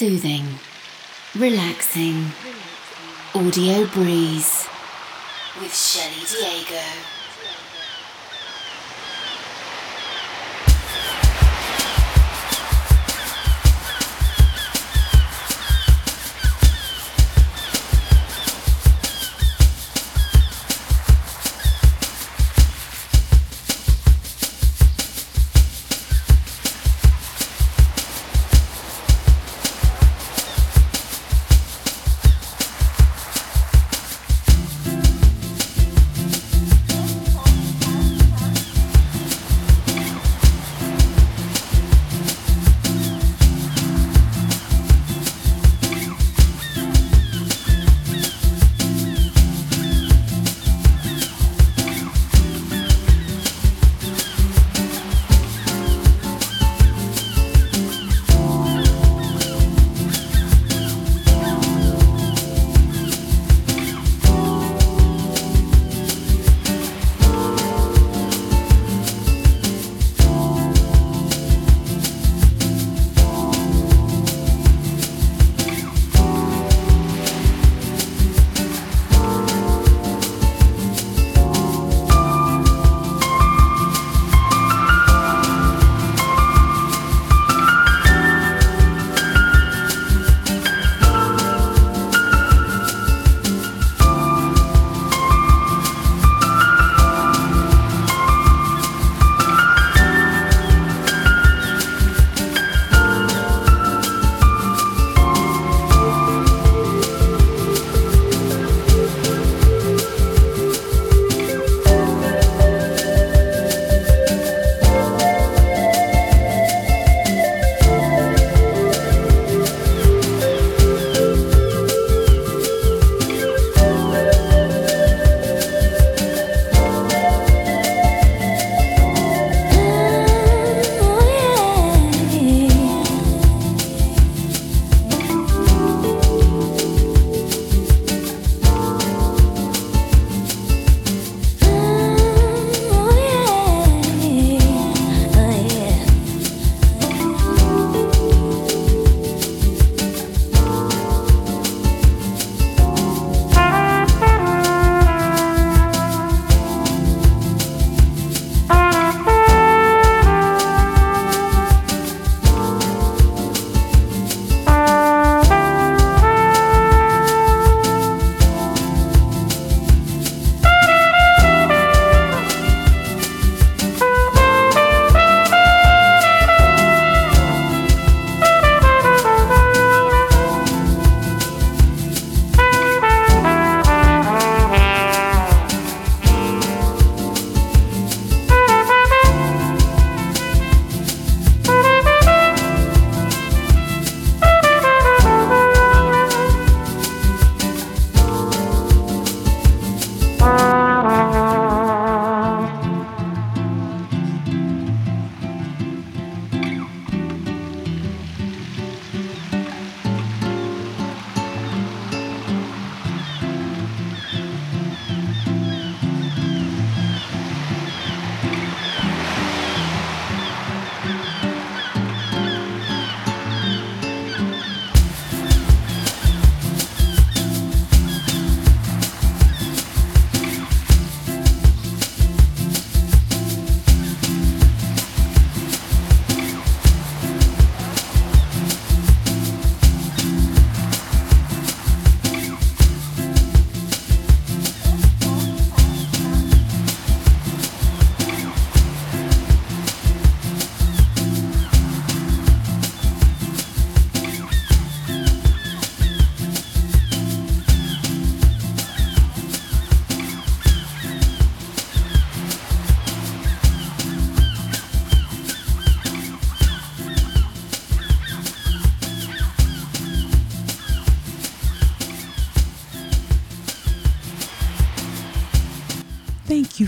Soothing, relaxing, audio breeze with Shelly Diego.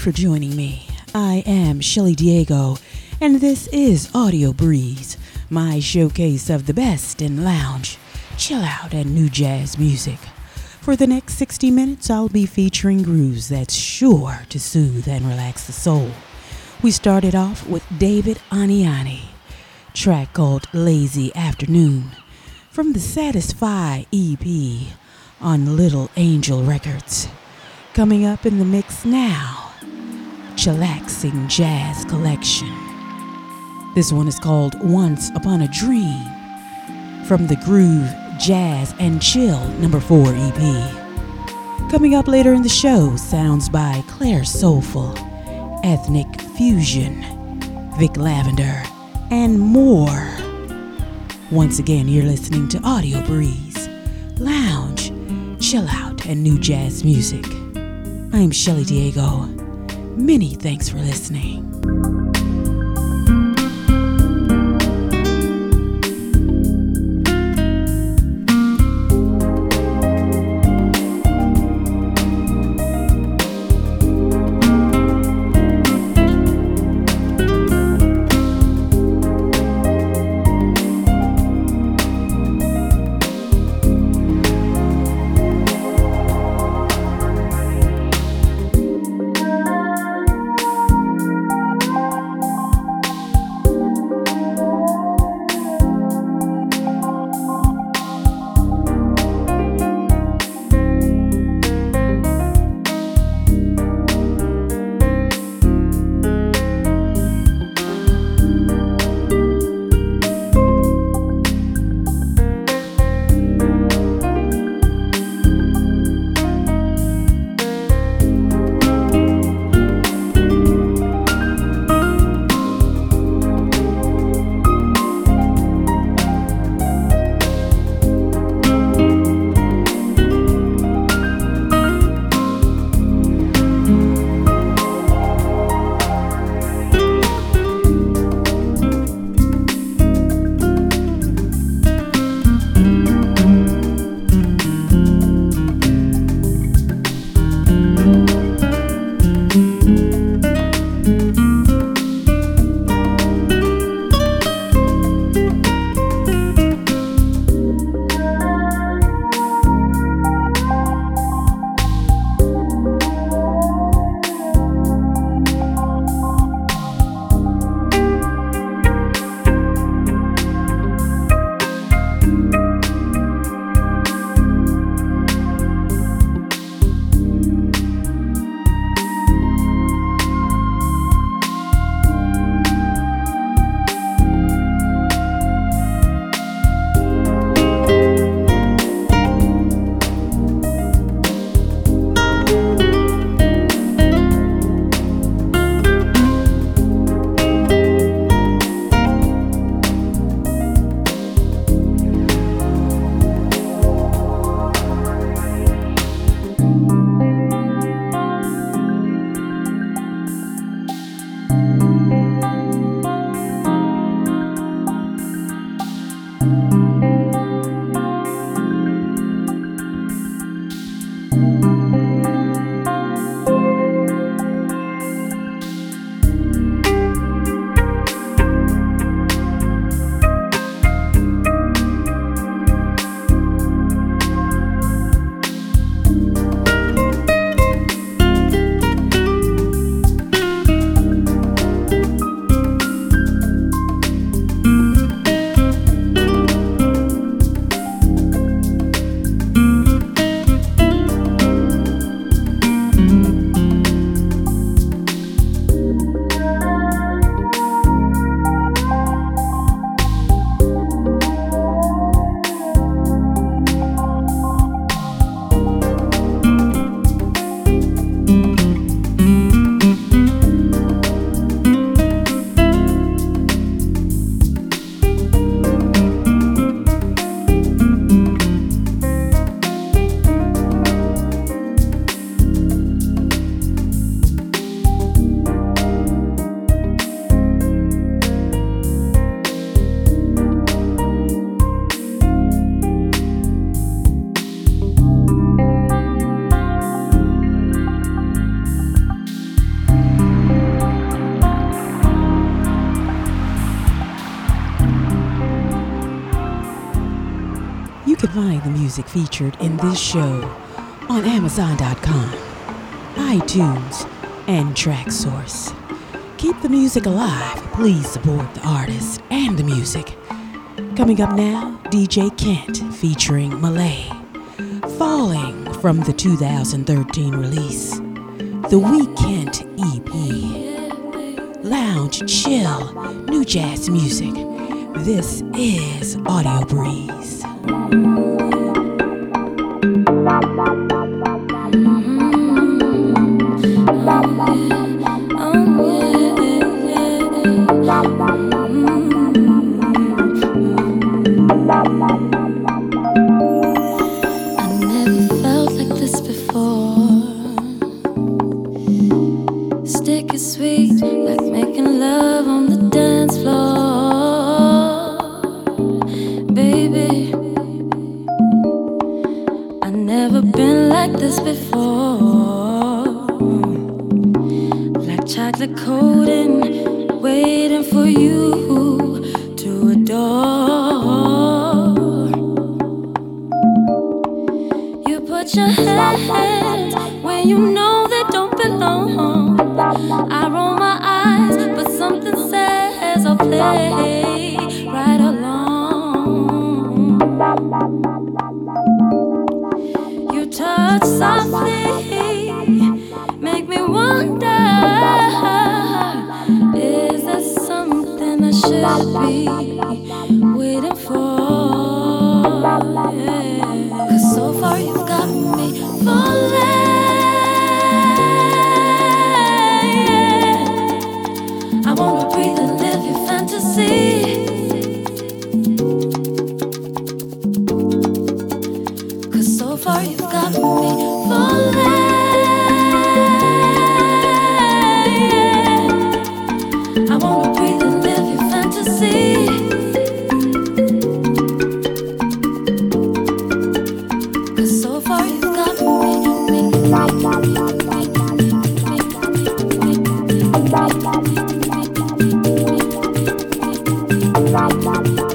For joining me. I am Shelly Diego, and this is Audio Breeze, my showcase of the best in lounge, chill out, and new jazz music. For the next 60 minutes, I'll be featuring grooves that's sure to soothe and relax the soul. We started off with David Aniani, track called Lazy Afternoon. from the Satisfy EP on Little Angel Records. Coming up in the mix now, Chillaxing Jazz Collection. This one is called Once Upon a Dream from the Groove, Jazz, and Chill number 4 EP. Coming up later in the show, sounds by Claire Soulful, Ethnic Fusion, Vic Lavender, and more. Once again, you're listening to Audio Breeze, lounge, chill out, and new jazz music. I'm Shelly Diego. Many thanks for listening. Music featured in this show on Amazon.com, iTunes, and Traxsource. Keep the music alive. Please support the artist and the music. Coming up now, DJ Kent featuring Malay. Falling from the 2013 release, The Weekend EP. Lounge, chill, new jazz music. This is Audio Breeze. See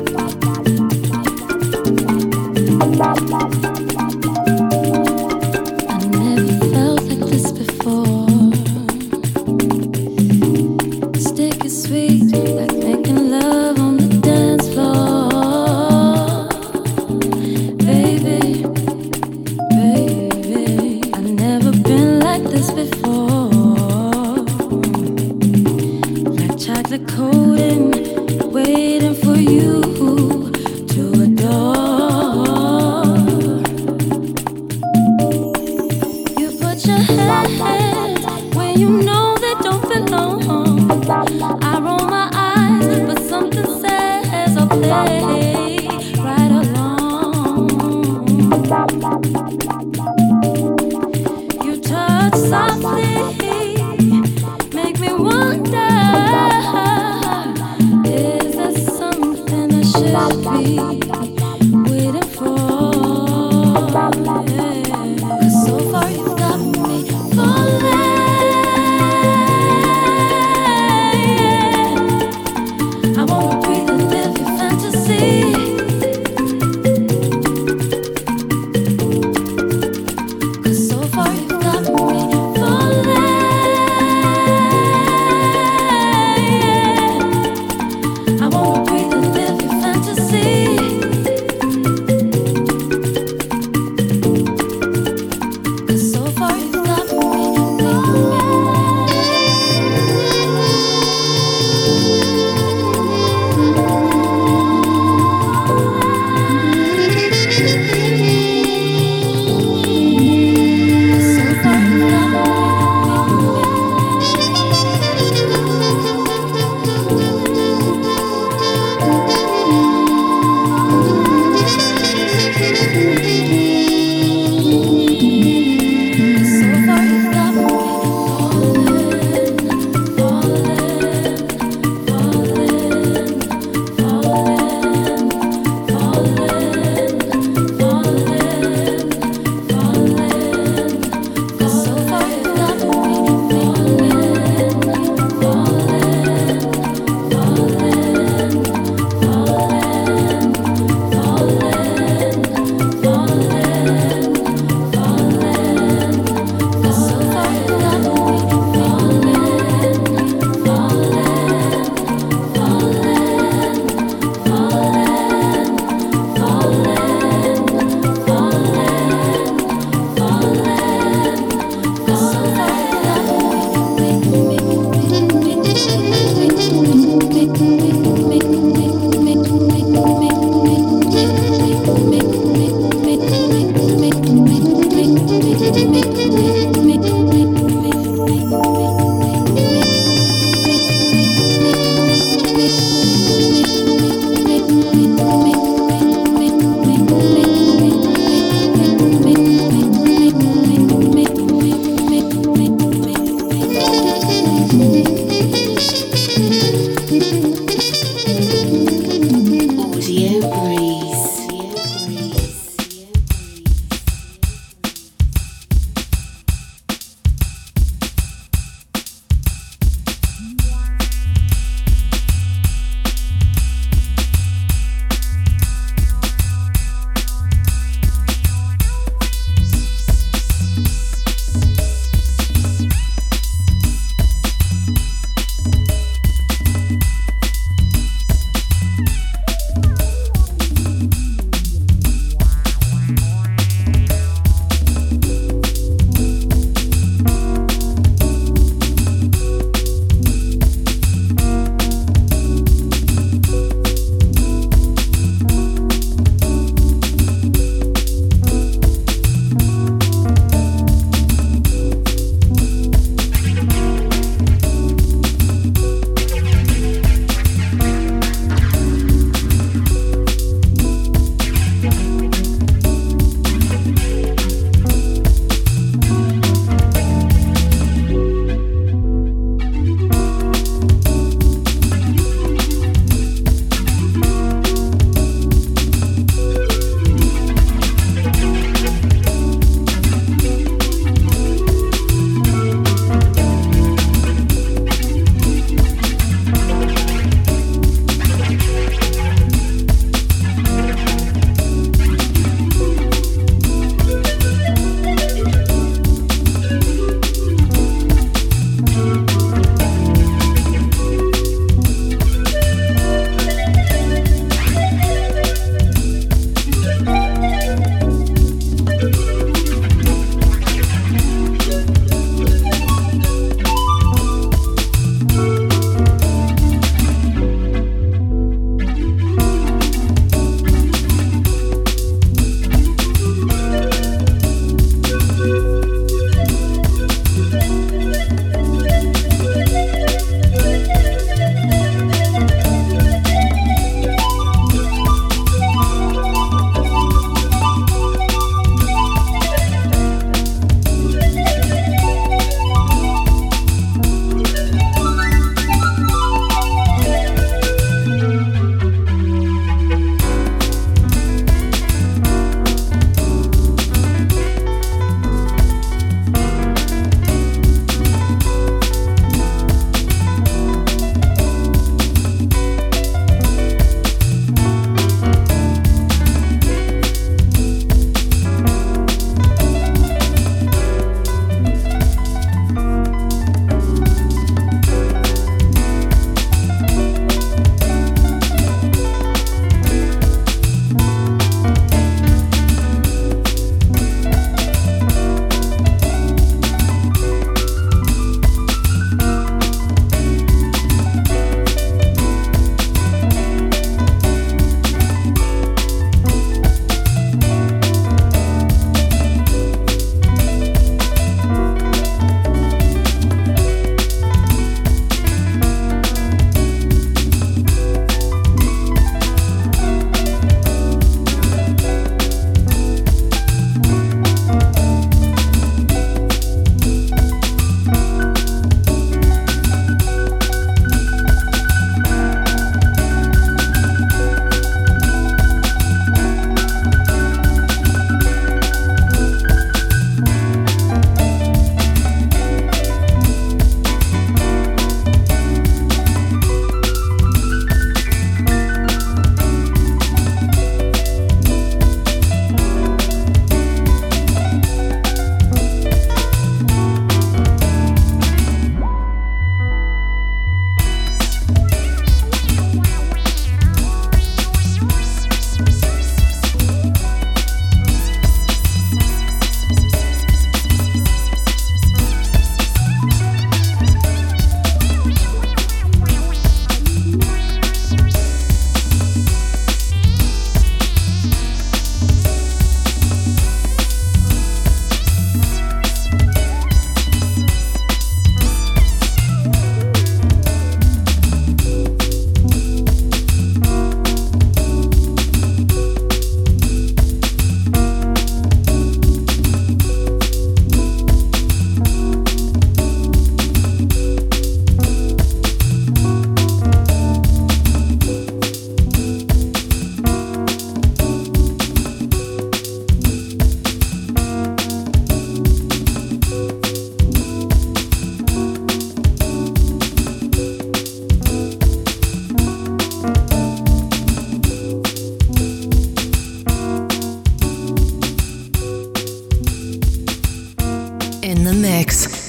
in the mix.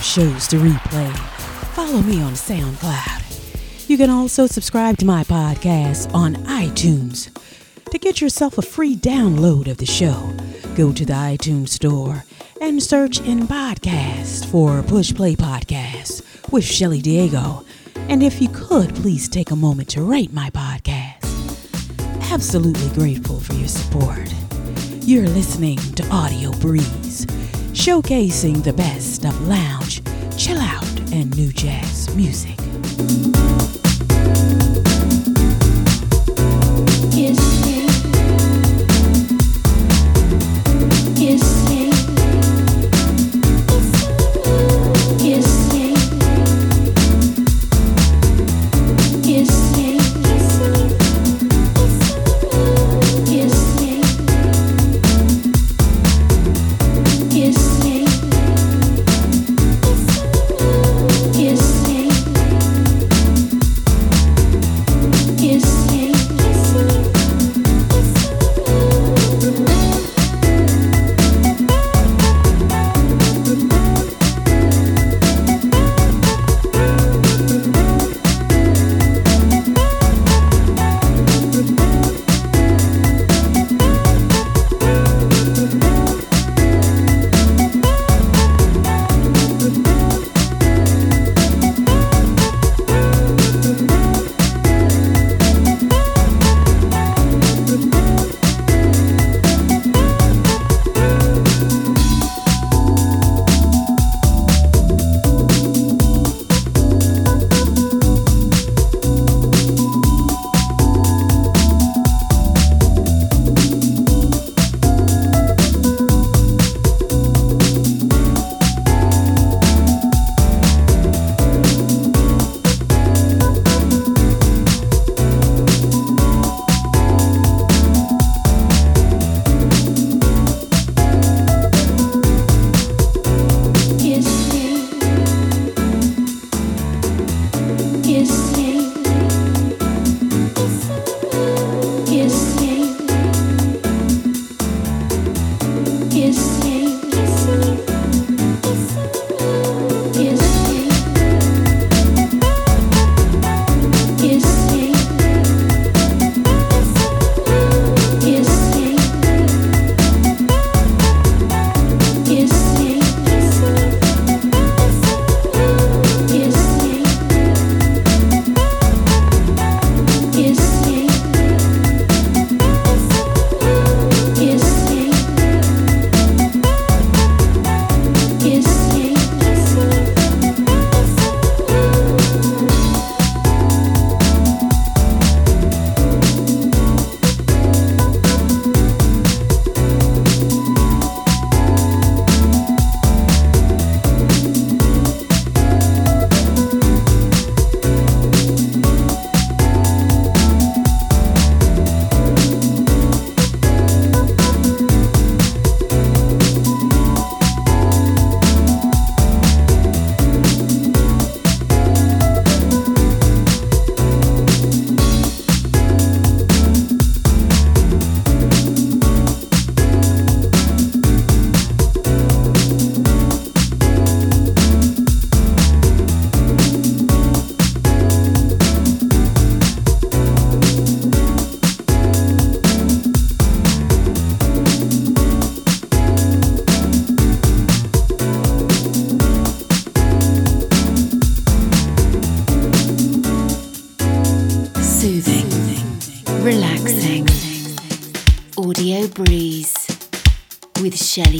Of shows to replay, follow me on SoundCloud. You can also subscribe to my podcast on iTunes. To get yourself a free download of the show, go to the iTunes store and search in podcast for Push Play Podcast with Shelly Diego. And if you could, please take a moment to rate my podcast. Absolutely grateful for your support. You're listening to Audio Breeze, showcasing the best of lounge, chill out, and new jazz music.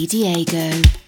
Diego.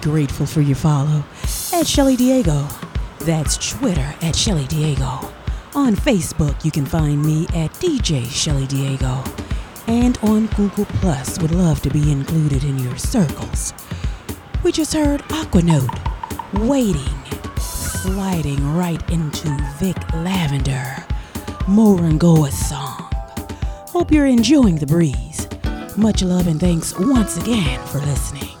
Grateful for your follow at Shelly Diego. That's Twitter at Shelly Diego. On Facebook, you can find me at DJ Shelly Diego. And on Google Plus, would love to be included in your circles. We just heard Aquanote, Waiting, sliding right into Vic Lavender, Morangoa's song. Hope you're enjoying the breeze. Much love and thanks once again for listening.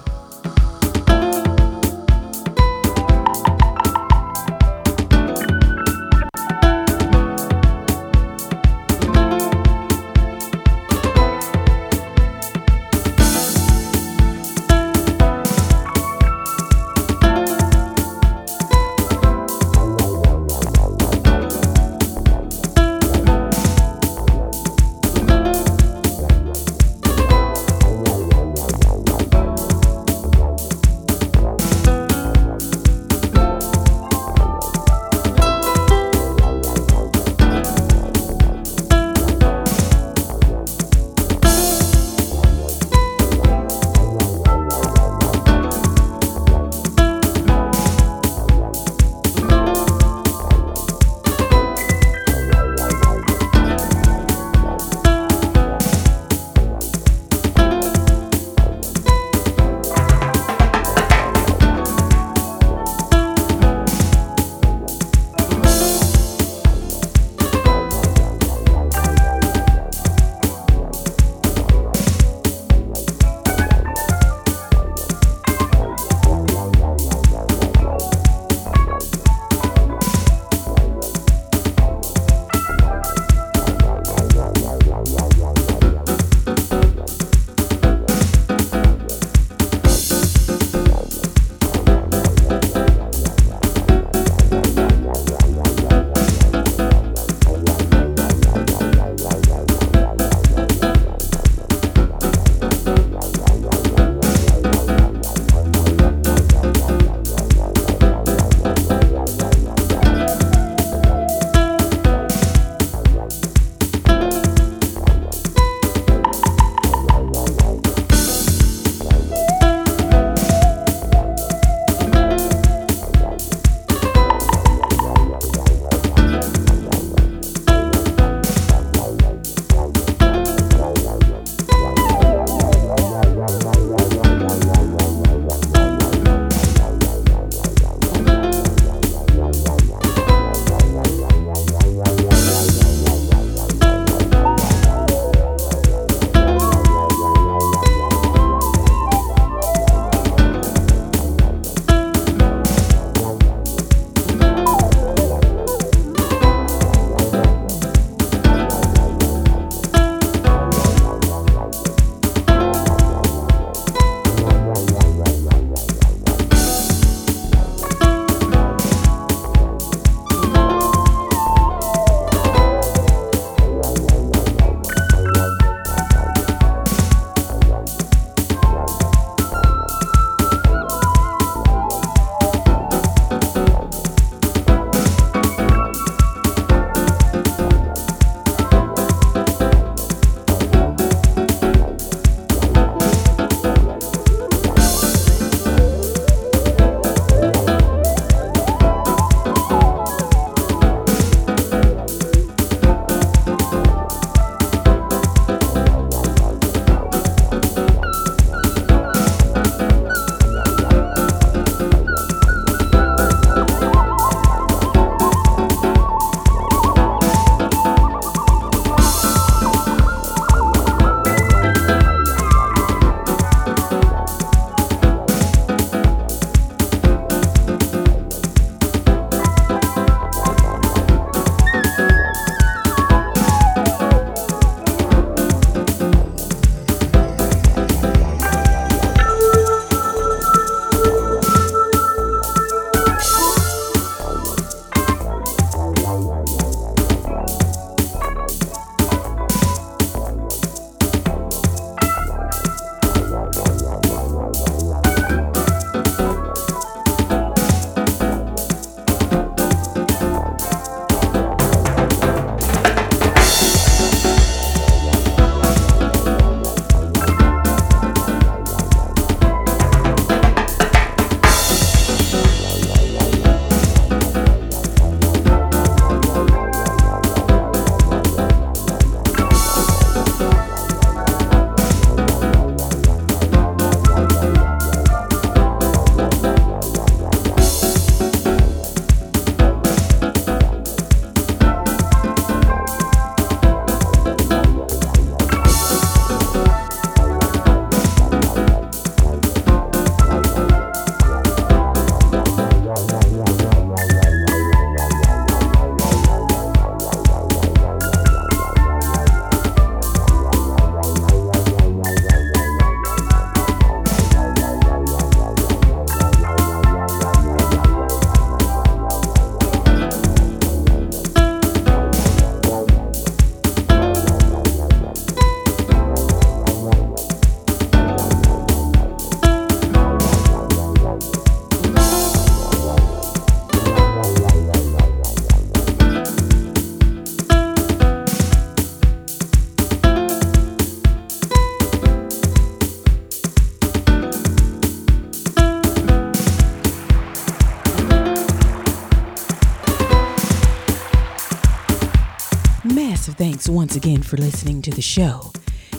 Thanks once again for listening to the show.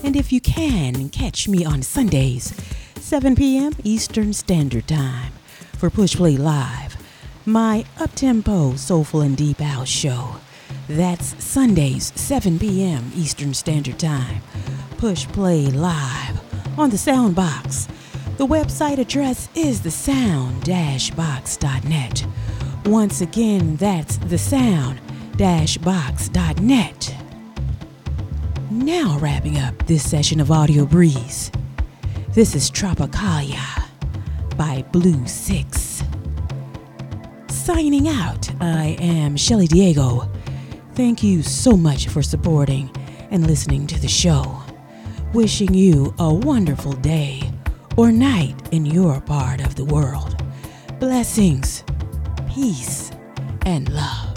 And if you can, catch me on Sundays, 7 p.m. Eastern Standard Time for Push Play Live, my up-tempo, soulful and deep house show. That's Sundays, 7 p.m. Eastern Standard Time. Push Play Live on the Soundbox. The website address is the sound-box.net. Once again, that's the sound-box.net. Now wrapping up this session of Audio Breeze. This is Tropicalia by Blue Six. Signing out, I am Shelly Diego. Thank you so much for supporting and listening to the show. Wishing you a wonderful day or night in your part of the world. Blessings, peace, and love.